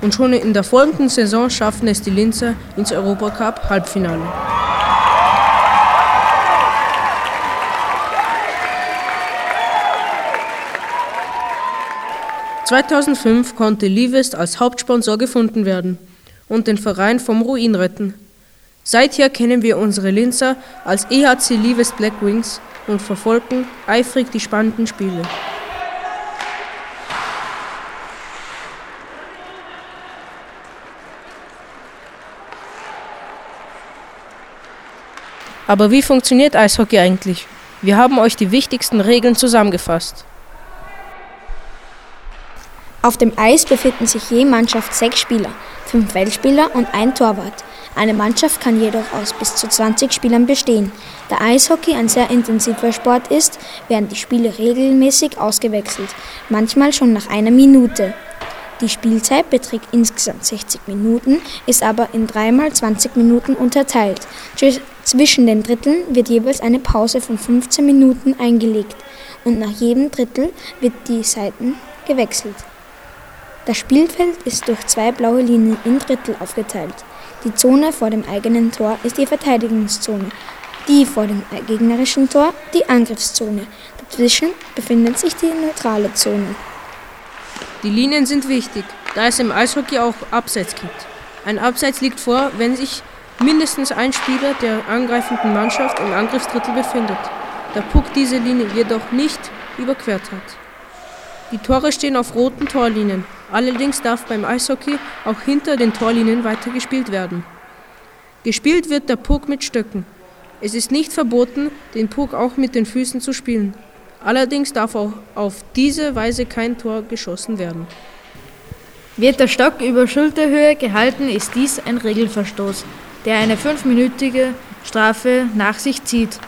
Speaker 15: Und schon in der folgenden Saison schafften es die Linzer ins Europacup-Halbfinale. (2005) konnte Livest als Hauptsponsor gefunden werden und den Verein vom Ruin retten. Seither kennen wir unsere Linzer als EHC Livest Black Wings und verfolgen eifrig die spannenden Spiele. Aber wie funktioniert Eishockey eigentlich? Wir haben euch die wichtigsten Regeln zusammengefasst.
Speaker 7: Auf dem Eis befinden sich je Mannschaft sechs Spieler, fünf Feldspieler und ein Torwart. Eine Mannschaft kann jedoch aus bis zu 20 Spielern bestehen. Da Eishockey ein sehr intensiver Sport ist, werden die Spiele regelmäßig ausgewechselt, manchmal schon nach einer Minute. Die Spielzeit beträgt insgesamt 60 Minuten, ist aber in dreimal 20 Minuten unterteilt. Zwischen den Dritteln wird jeweils eine Pause von 15 Minuten eingelegt und nach jedem Drittel wird die Seiten gewechselt. Das Spielfeld ist durch zwei blaue Linien in Drittel aufgeteilt. Die Zone vor dem eigenen Tor ist die Verteidigungszone, die vor dem gegnerischen Tor die Angriffszone. Dazwischen befindet sich die neutrale Zone.
Speaker 15: Die Linien sind wichtig, da es im Eishockey auch Abseits gibt. Ein Abseits liegt vor, wenn sich mindestens ein Spieler der angreifenden Mannschaft im Angriffsdrittel befindet, der Puck diese Linie jedoch nicht überquert hat. Die Tore stehen auf roten Torlinien, allerdings darf beim Eishockey auch hinter den Torlinien weitergespielt werden. Gespielt wird der Puck mit Stöcken. Es ist nicht verboten, den Puck auch mit den Füßen zu spielen. Allerdings darf auch auf diese Weise kein Tor geschossen werden.
Speaker 16: Wird der Stock über Schulterhöhe gehalten, ist dies ein Regelverstoß, der eine fünfminütige Strafe nach sich zieht.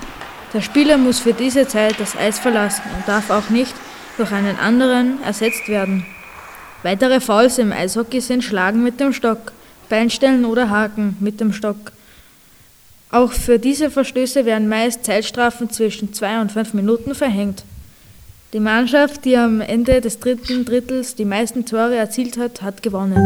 Speaker 16: Der Spieler muss für diese Zeit das Eis verlassen und darf auch nicht durch einen anderen ersetzt werden. Weitere Fouls im Eishockey sind Schlagen mit dem Stock, Beinstellen oder Haken mit dem Stock. Auch für diese Verstöße werden meist Zeitstrafen zwischen zwei und fünf Minuten verhängt. Die Mannschaft, die am Ende des dritten Drittels die meisten Tore erzielt hat, hat gewonnen.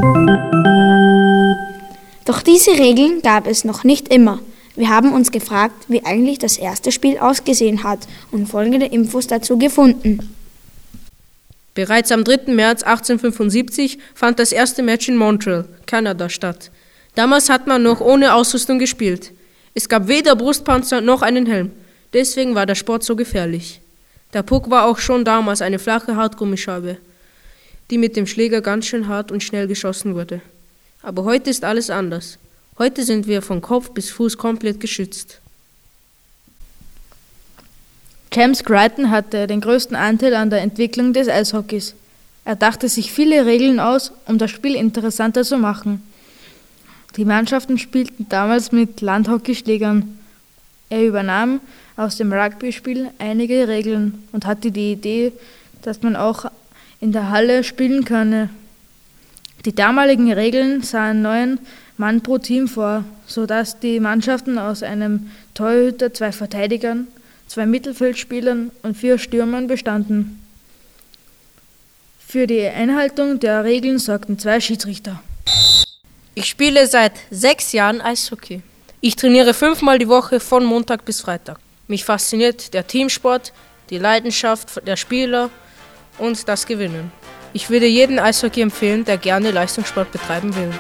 Speaker 7: Doch diese Regeln gab es noch nicht immer. Wir haben uns gefragt, wie eigentlich das erste Spiel ausgesehen hat und folgende Infos dazu gefunden.
Speaker 15: Bereits am 3. März 1875 fand das erste Match in Montreal, Kanada, statt. Damals hat man noch ohne Ausrüstung gespielt. Es gab weder Brustpanzer noch einen Helm. Deswegen war der Sport so gefährlich. Der Puck war auch schon damals eine flache Hartgummischeibe, die mit dem Schläger ganz schön hart und schnell geschossen wurde. Aber heute ist alles anders. Heute sind wir von Kopf bis Fuß komplett geschützt.
Speaker 16: James Crichton hatte den größten Anteil an der Entwicklung des Eishockeys. Er dachte sich viele Regeln aus, um das Spiel interessanter zu machen. Die Mannschaften spielten damals mit Landhockeyschlägern. Er übernahm aus dem Rugby-Spiel einige Regeln und hatte die Idee, dass man auch in der Halle spielen könne. Die damaligen Regeln sahen neun Mann pro Team vor, sodass die Mannschaften aus einem Torhüter, zwei Verteidigern, zwei Mittelfeldspielern und vier Stürmern bestanden. Für die Einhaltung der Regeln sorgten zwei Schiedsrichter.
Speaker 15: Ich spiele seit sechs Jahren Eishockey. Ich trainiere fünfmal die Woche von Montag bis Freitag. Mich fasziniert der Teamsport, die Leidenschaft der Spieler und das Gewinnen. Ich würde jeden Eishockey empfehlen, der gerne Leistungssport betreiben will.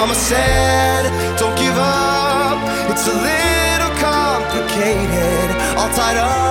Speaker 17: Mama said, don't give up. It's a little complicated. All tied up,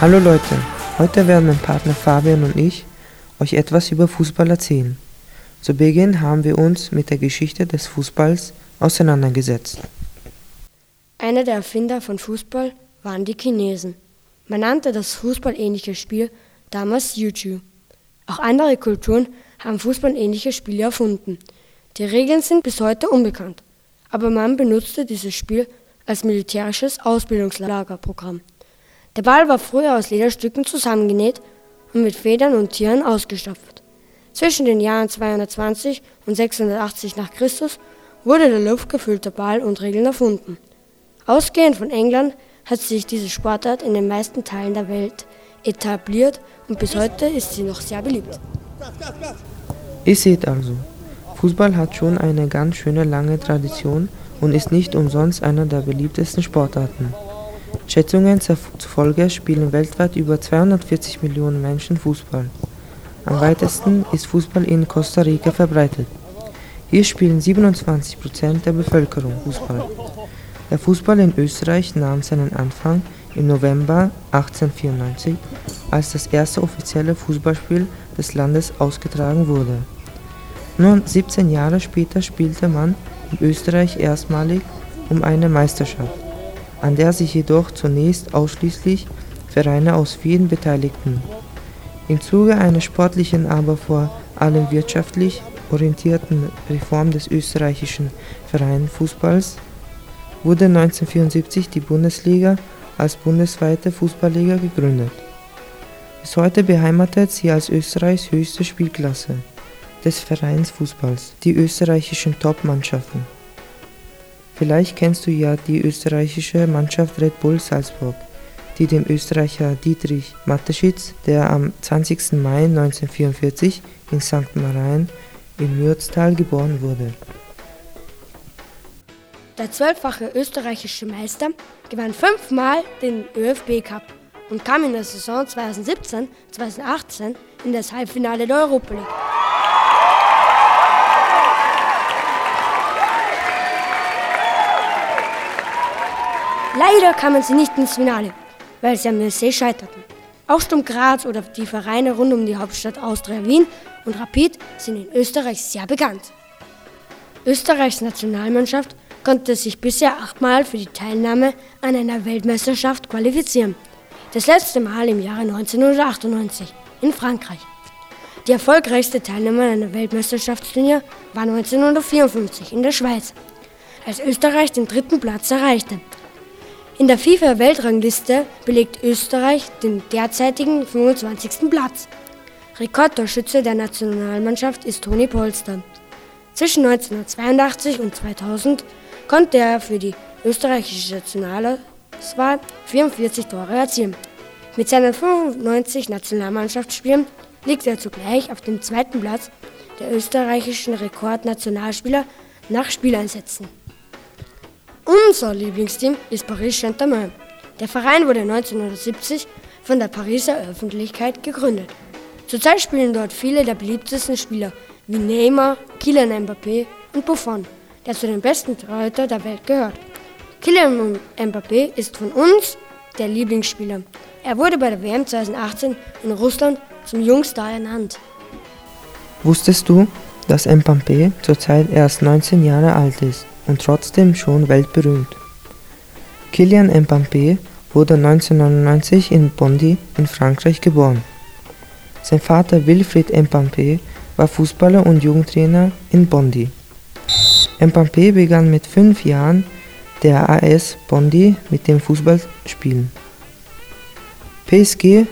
Speaker 18: Hallo Leute, heute werden mein Partner Fabian und ich euch etwas über Fußball erzählen. Zu Beginn haben wir uns mit der Geschichte des Fußballs auseinandergesetzt.
Speaker 19: Einer der Erfinder von Fußball waren die Chinesen. Man nannte das fußballähnliche Spiel damals Yuju. Auch andere Kulturen haben fußballähnliche Spiele erfunden. Die Regeln sind bis heute unbekannt, aber man benutzte dieses Spiel als militärisches Ausbildungslagerprogramm. Der Ball war früher aus Lederstücken zusammengenäht und mit Federn und Tieren ausgestopft. Zwischen den Jahren 220 und 680 nach Christus wurde der luftgefüllte Ball und Regeln erfunden. Ausgehend von England hat sich diese Sportart in den meisten Teilen der Welt etabliert und bis heute ist sie noch sehr beliebt.
Speaker 18: Ihr seht also, Fußball hat schon eine ganz schöne lange Tradition und ist nicht umsonst einer der beliebtesten Sportarten. Schätzungen zufolge spielen weltweit über 240 Millionen Menschen Fußball. Am weitesten ist Fußball in Costa Rica verbreitet. Hier spielen 27 Prozent der Bevölkerung Fußball. Der Fußball in Österreich nahm seinen Anfang im November 1894, als das erste offizielle Fußballspiel des Landes ausgetragen wurde. Nur 17 Jahre später spielte man in Österreich erstmalig um eine Meisterschaft, an der sich jedoch zunächst ausschließlich Vereine aus Wien beteiligten. Im Zuge einer sportlichen, aber vor allem wirtschaftlich orientierten Reform des österreichischen Vereinfußballs wurde 1974 die Bundesliga als bundesweite Fußballliga gegründet. Bis heute beheimatet sie als Österreichs höchste Spielklasse des Vereinsfußballs die österreichischen Top-Mannschaften. Vielleicht kennst du ja die österreichische Mannschaft Red Bull Salzburg, die dem Österreicher Dietrich Mateschitz, der am 20. Mai 1944 in St. Marien im Mürztal geboren wurde.
Speaker 19: Der zwölffache österreichische Meister gewann fünfmal den ÖFB Cup und kam in der Saison 2017-2018 in das Halbfinale der Europa League. Leider kamen sie nicht ins Finale, weil sie am Marseille scheiterten. Auch Sturm Graz oder die Vereine rund um die Hauptstadt Austria Wien und Rapid sind in Österreich sehr bekannt. Österreichs Nationalmannschaft konnte sich bisher achtmal für die Teilnahme an einer Weltmeisterschaft qualifizieren. Das letzte Mal im Jahre 1998 in Frankreich. Die erfolgreichste Teilnehmer einer Weltmeisterschaftsturnier war 1954 in der Schweiz, als Österreich den dritten Platz erreichte. In der FIFA-Weltrangliste belegt Österreich den derzeitigen 25. Platz. Rekordtorschütze der Nationalmannschaft ist Toni Polster. Zwischen 1982 und 2000 konnte er für die österreichische Nationalauswahl 44 Tore erzielen. Mit seinen 95 Nationalmannschaftsspielen liegt er zugleich auf dem zweiten Platz der österreichischen Rekordnationalspieler nach Spieleinsätzen. Unser Lieblingsteam ist Paris Saint-Germain. Der Verein wurde 1970 von der Pariser Öffentlichkeit gegründet. Zurzeit spielen dort viele der beliebtesten Spieler wie Neymar, Kylian Mbappé und Buffon, der zu den besten Torhüter der Welt gehört. Kylian Mbappé ist von uns der Lieblingsspieler. Er wurde bei der WM 2018 in Russland zum Jungstar ernannt.
Speaker 18: Wusstest du, dass Mbappé zurzeit erst 19 Jahre alt ist und trotzdem schon weltberühmt? Kylian Mbappé wurde 1999 in Bondy in Frankreich geboren. Sein Vater Wilfried Mbappé war Fußballer und Jugendtrainer in Bondy. Mbappé begann mit fünf Jahren der AS Bondy mit dem Fußballspielen. PSG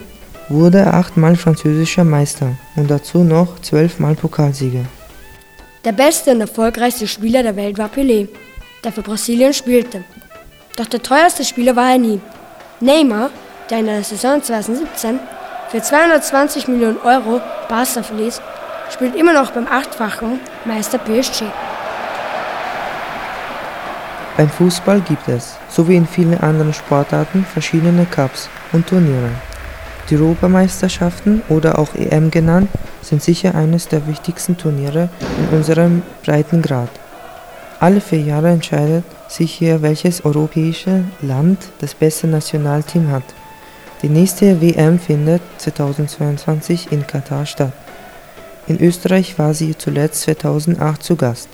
Speaker 18: wurde achtmal französischer Meister und dazu noch zwölfmal Pokalsieger.
Speaker 19: Der beste und erfolgreichste Spieler der Welt war Pelé, der für Brasilien spielte. Doch der teuerste Spieler war er nie. Neymar, der in der Saison 2017 für 220 Millionen Euro Barca verließ, spielt immer noch beim achtfachen Meister PSG.
Speaker 18: Beim Fußball gibt es, so wie in vielen anderen Sportarten, verschiedene Cups und Turniere. Die Europameisterschaften oder auch EM genannt, sind sicher eines der wichtigsten Turniere in unserem Breitengrad. Alle vier Jahre entscheidet sich hier, welches europäische Land das beste Nationalteam hat. Die nächste WM findet 2022 in Katar statt. In Österreich war sie zuletzt 2008 zu Gast.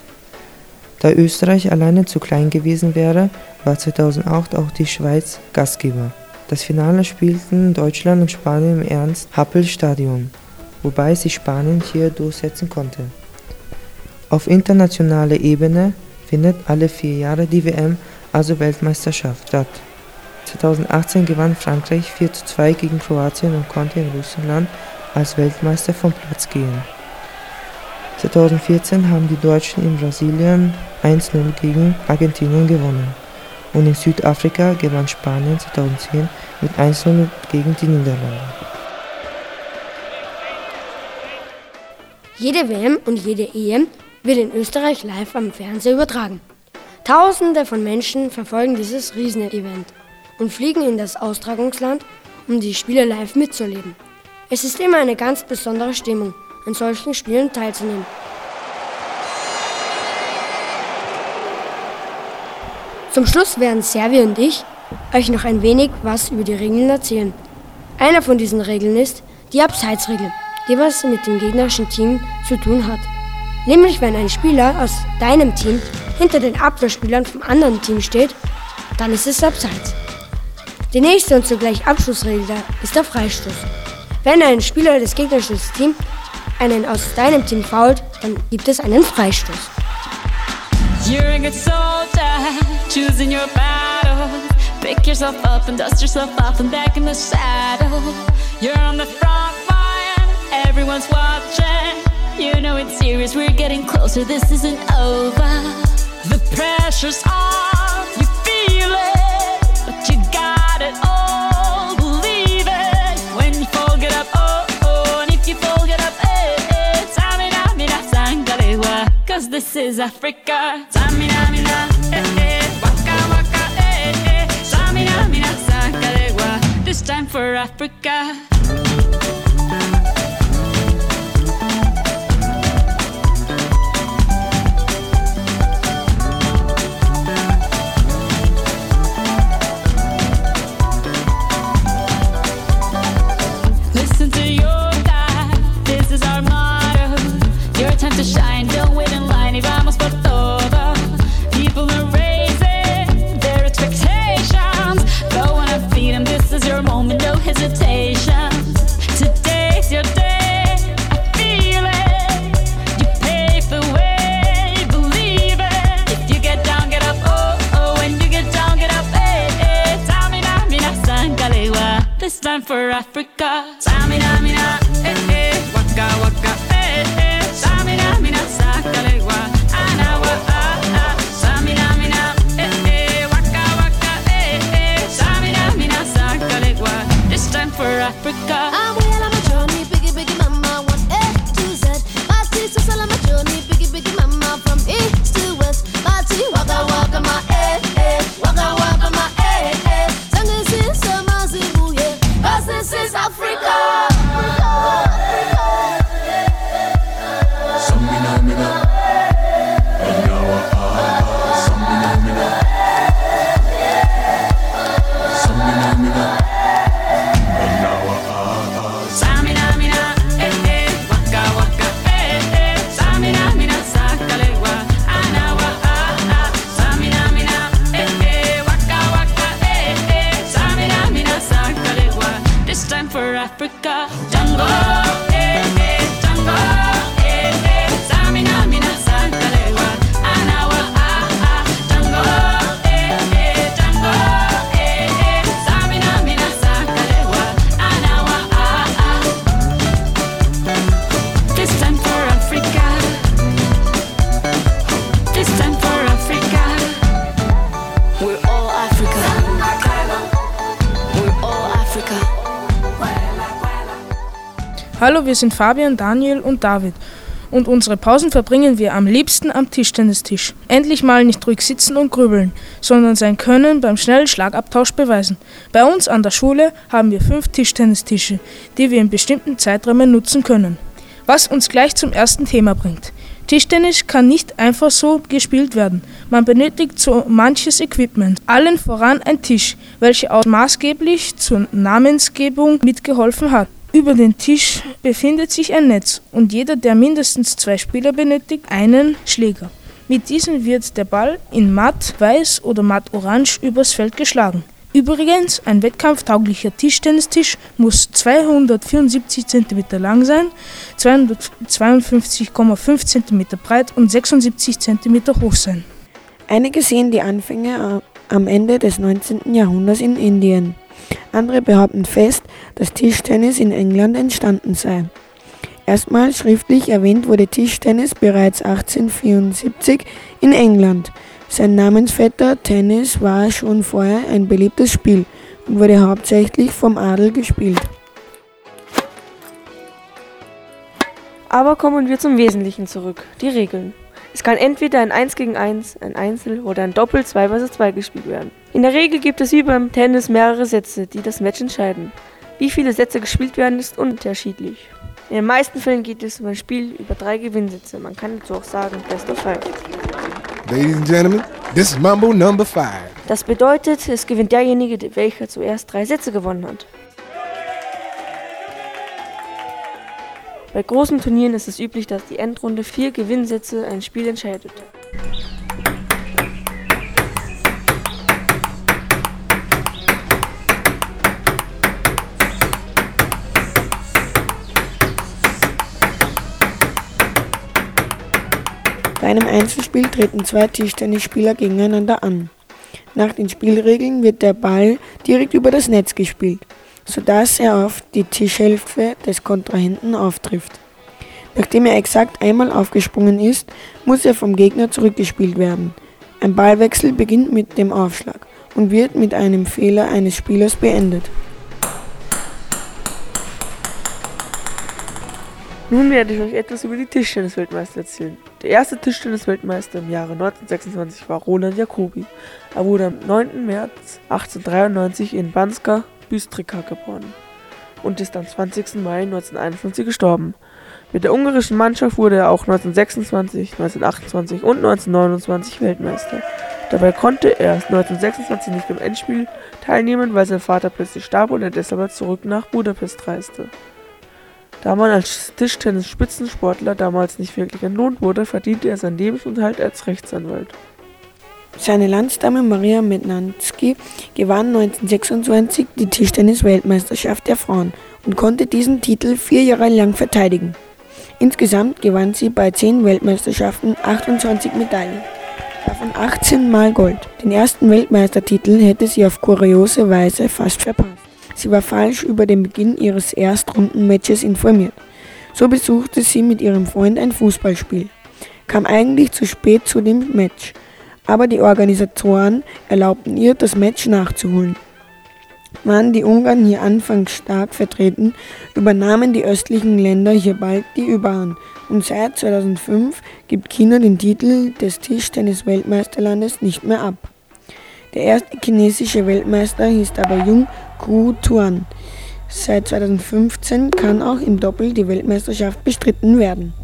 Speaker 18: Da Österreich alleine zu klein gewesen wäre, war 2008 auch die Schweiz Gastgeber. Das Finale spielten Deutschland und Spanien im Ernst-Happel-Stadion, wobei sich Spanien hier durchsetzen konnte. Auf internationaler Ebene findet alle vier Jahre die WM, also Weltmeisterschaft, statt. 2018 gewann Frankreich 4 zu 2 gegen Kroatien und konnte in Russland als Weltmeister vom Platz gehen. 2014 haben die Deutschen in Brasilien 1-0 gegen Argentinien gewonnen und in Südafrika gewann Spanien 2010 mit 1-0 gegen die Niederlande.
Speaker 19: Jede WM und jede EM wird in Österreich live am Fernseher übertragen. Tausende von Menschen verfolgen dieses Riesenevent und fliegen in das Austragungsland, um die Spiele live mitzuleben. Es ist immer eine ganz besondere Stimmung, an solchen Spielen teilzunehmen. Zum Schluss werden Servi und ich euch noch ein wenig was über die Regeln erzählen. Einer von diesen Regeln ist die Abseitsregel, die was mit dem gegnerischen Team zu tun hat. Nämlich wenn ein Spieler aus deinem Team hinter den Abwehrspielern vom anderen Team steht, dann ist es Abseits. Die nächste und zugleich Abschlussregel ist der Freistoß. Wenn ein Spieler des gegnerischen Teams einen aus deinem Team fault, dann gibt es einen Freistoß. You're a good soldier, choosing your battle. Pick yourself up and dust yourself off and back in the saddle. You're on the front everyone's watching. You know it's serious, we're getting closer, this isn't over. The pressure's on, you feel it, but you got it all. Believe it when you fall, get up, oh, oh, and if you fall, get up, eh, eh. Cause this is Africa. Tamina, mina, eh, eh, eh, this time for Africa.
Speaker 20: Hallo, wir sind Fabian, Daniel und David. Und unsere Pausen verbringen wir am liebsten am Tischtennistisch. Endlich mal nicht ruhig sitzen und grübeln, sondern sein Können beim schnellen Schlagabtausch beweisen. Bei uns an der Schule haben wir fünf Tischtennistische, die wir in bestimmten Zeiträumen nutzen können. Was uns gleich zum ersten Thema bringt. Tischtennis kann nicht einfach so gespielt werden. Man benötigt so manches Equipment. Allen voran ein Tisch, welcher auch maßgeblich zur Namensgebung mitgeholfen hat. Über den Tisch befindet sich ein Netz und jeder, der mindestens zwei Spieler benötigt, einen Schläger. Mit diesem wird der Ball in matt weiß oder matt orange übers Feld geschlagen. Übrigens, ein wettkampftauglicher Tischtennistisch muss 274 cm lang sein, 252,5 cm breit und 76 cm hoch sein.
Speaker 21: Einige sehen die Anfänge äh, am Ende des 19. Jahrhunderts in Indien. Andere behaupten fest, dass Tischtennis in England entstanden sei. Erstmals schriftlich erwähnt wurde Tischtennis bereits 1874 in England. Sein Namensvetter Tennis war schon vorher ein beliebtes Spiel und wurde hauptsächlich vom Adel gespielt.
Speaker 22: Aber kommen wir zum Wesentlichen zurück, die Regeln. Es kann entweder ein 1 gegen 1, ein Einzel oder ein Doppel 2 vs 2 gespielt werden. In der Regel gibt es wie beim Tennis mehrere Sätze, die das Match entscheiden. Wie viele Sätze gespielt werden, ist unterschiedlich. In den meisten Fällen geht es um ein Spiel über drei Gewinnsätze. Man kann dazu auch sagen Best of Five.
Speaker 23: Ladies and gentlemen, this is Mambo number five.
Speaker 22: Das bedeutet, es gewinnt derjenige, welcher zuerst drei Sätze gewonnen hat. Bei großen Turnieren ist es üblich, dass die Endrunde vier Gewinnsätze ein Spiel entscheidet.
Speaker 21: Bei einem Einzelspiel treten zwei Tischtennisspieler gegeneinander an. Nach den Spielregeln wird der Ball direkt über das Netz gespielt, sodass er auf die Tischhälfte des Kontrahenten auftrifft. Nachdem er exakt einmal aufgesprungen ist, muss er vom Gegner zurückgespielt werden. Ein Ballwechsel beginnt mit dem Aufschlag und wird mit einem Fehler eines Spielers beendet.
Speaker 22: Nun werde ich euch etwas über die Tischtennis-Weltmeister erzählen. Der erste Tischtennis-Weltmeister im Jahre 1926 war Roland Jacobi. Er wurde am 9. März 1893 in Banska Bystrica geboren und ist am 20. Mai 1951 gestorben. Mit der ungarischen Mannschaft wurde er auch 1926, 1928 und 1929 Weltmeister. Dabei konnte er erst 1926 nicht im Endspiel teilnehmen, weil sein Vater plötzlich starb und er deshalb zurück nach Budapest reiste. Da man als Tischtennis-Spitzensportler damals nicht wirklich entlohnt wurde, verdiente er seinen Lebensunterhalt als Rechtsanwalt.
Speaker 21: Seine Landsdame Maria Mednanski gewann 1926 die Tischtennis-Weltmeisterschaft der Frauen und konnte diesen Titel vier Jahre lang verteidigen. Insgesamt gewann sie bei zehn Weltmeisterschaften 28 Medaillen, davon 18 Mal Gold. Den ersten Weltmeistertitel hätte sie auf kuriose Weise fast verpasst. Sie war falsch über den Beginn ihres Erstrundenmatches informiert. So besuchte sie mit ihrem Freund ein Fußballspiel, kam eigentlich zu spät zu dem Match, aber die Organisatoren erlaubten ihr, das Match nachzuholen. Waren die Ungarn hier anfangs stark vertreten, übernahmen die östlichen Länder hier bald die Überhand und seit 2005 gibt China den Titel des Tischtennis-Weltmeisterlandes nicht mehr ab. Der erste chinesische Weltmeister hieß dabei Jung Ku Tuan. Seit 2015 kann auch im Doppel die Weltmeisterschaft bestritten werden.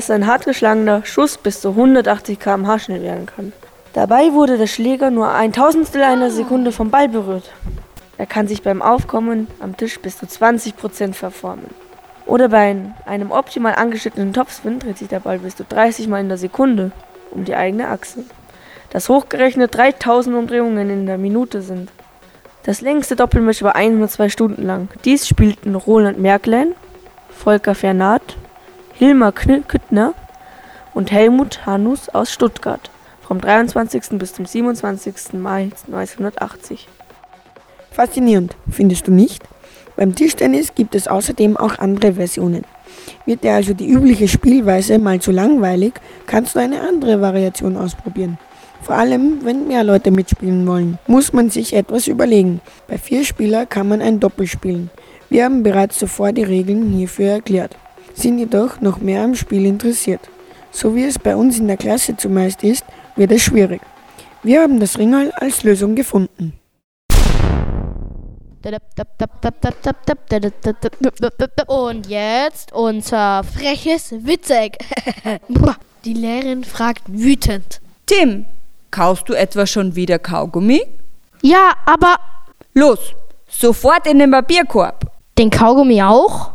Speaker 22: Dass ein hart geschlagener Schuss bis zu 180 km/h schnell werden kann? Dabei wurde der Schläger nur ein Tausendstel einer Sekunde vom Ball berührt. Er kann sich beim Aufkommen am Tisch bis zu 20% verformen. Oder bei einem optimal angeschnittenen Topspin dreht sich der Ball bis zu 30 Mal in der Sekunde um die eigene Achse. Das hochgerechnet 3000 Umdrehungen in der Minute sind. Das längste Doppelmatch war 102 Stunden lang. Dies spielten Roland Merklein, Volker Fernat, Hilmar Küttner und Helmut Hanus aus Stuttgart vom 23. bis zum 27. Mai 1980.
Speaker 21: Faszinierend, findest du nicht? Beim Tischtennis gibt es außerdem auch andere Versionen. Wird dir also die übliche Spielweise mal zu langweilig, kannst du eine andere Variation ausprobieren. Vor allem, wenn mehr Leute mitspielen wollen, muss man sich etwas überlegen. Bei vier Spieler kann man ein Doppel spielen. Wir haben bereits zuvor die Regeln hierfür erklärt, sind jedoch noch mehr am Spiel interessiert. So wie es bei uns in der Klasse zumeist ist, wird es schwierig. Wir haben das Ringal als Lösung gefunden.
Speaker 24: Und jetzt unser freches Witzeck. *laughs* Die Lehrerin fragt wütend.
Speaker 23: Tim, kaust du etwa schon wieder Kaugummi?
Speaker 24: Ja, aber.
Speaker 23: Los, sofort in den Papierkorb.
Speaker 24: Den Kaugummi auch?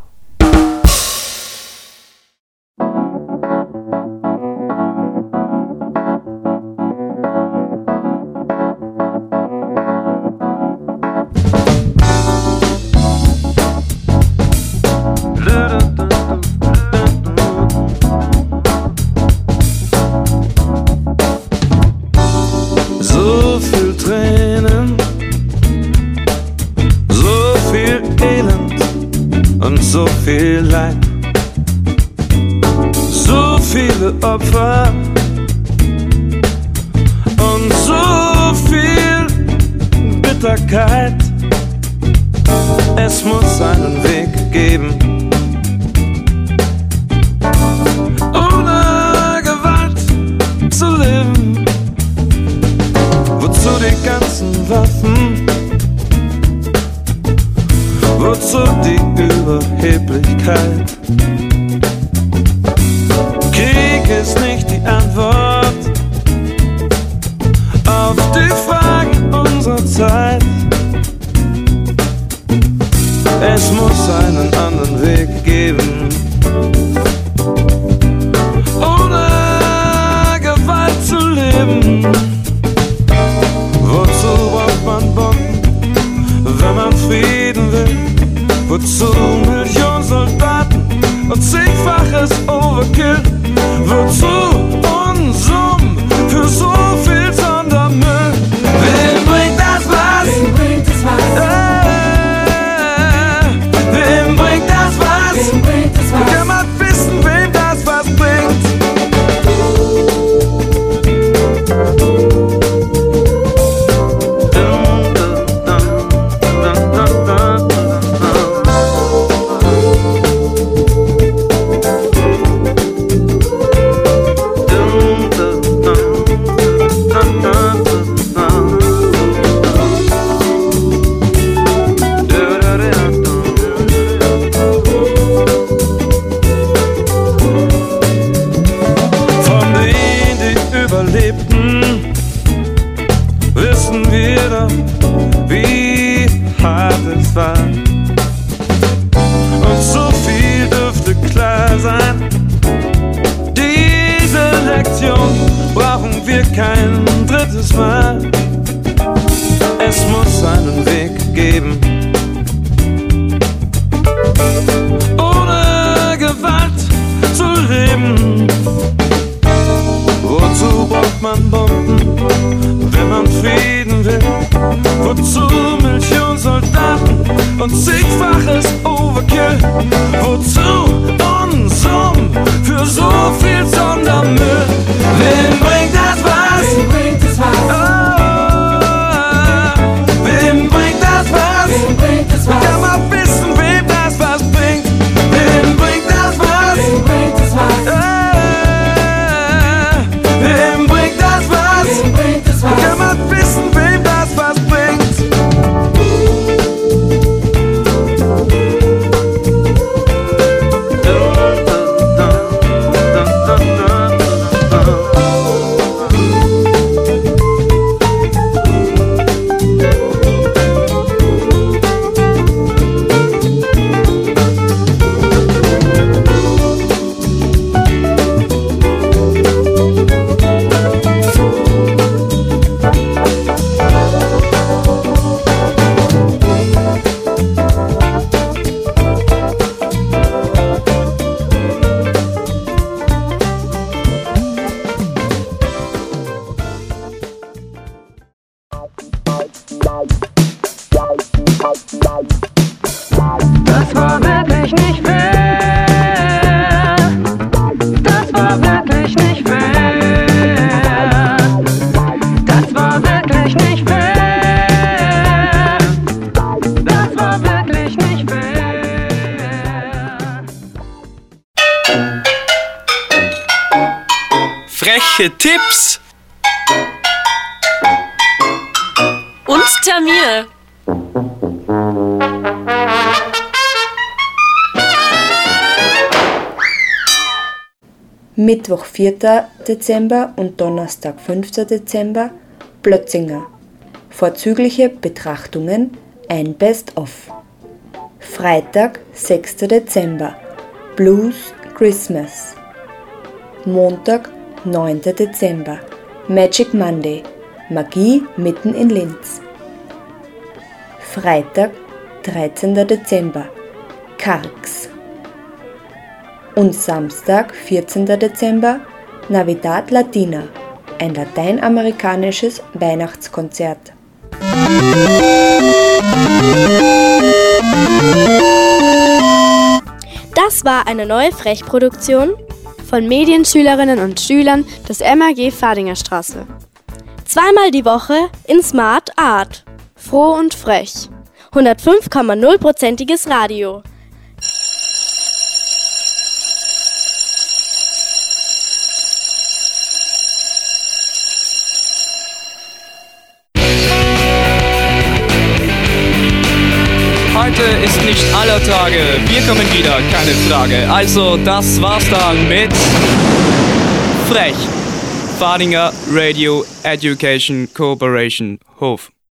Speaker 25: Viel Leid. So viele Opfer und so viel Bitterkeit. Es muss einen Weg geben. Ohne Gewalt zu leben. Wozu die ganzen Waffen? Wozu die Überheblichkeit? Krieg ist nicht die Antwort auf die Fragen unserer Zeit. Es muss einen anderen Weg geben. Wozu Millionen Soldaten und zigfaches Overkill? Doch, wie hart es war. Und so viel dürfte klar sein. Diese Lektion brauchen wir kein drittes Mal. Es muss einen Weg geben. Ohne Gewalt zu leben. Wozu braucht man Bomben, wenn man Frieden will? Wozu Millionen Soldaten und zigfaches Overkill? Wozu uns um für so viel Sondermüll? Wem bringt das was? Wem bringt das was? Oh,
Speaker 2: Freche Tipps
Speaker 26: Und Termine.
Speaker 27: Mittwoch 4. Dezember und Donnerstag 5. Dezember Plötzinger. Vorzügliche Betrachtungen, ein Best-of. Freitag 6. Dezember Blues Christmas. Montag 9. Dezember Magic Monday. Magie mitten in Linz. Freitag 13. Dezember Karks. Und Samstag, 14. Dezember, Navidad Latina, ein lateinamerikanisches Weihnachtskonzert.
Speaker 24: Das war eine neue Frechproduktion von Medienschülerinnen und Schülern des MAG Fadinger Straße. Zweimal die Woche in Smart Art. Froh und frech. 105,0%iges Radio.
Speaker 2: Ist nicht aller Tage. Wir kommen wieder, keine Frage. Also, das war's dann mit Frech. Fadinger Radio Education Cooperation Hof.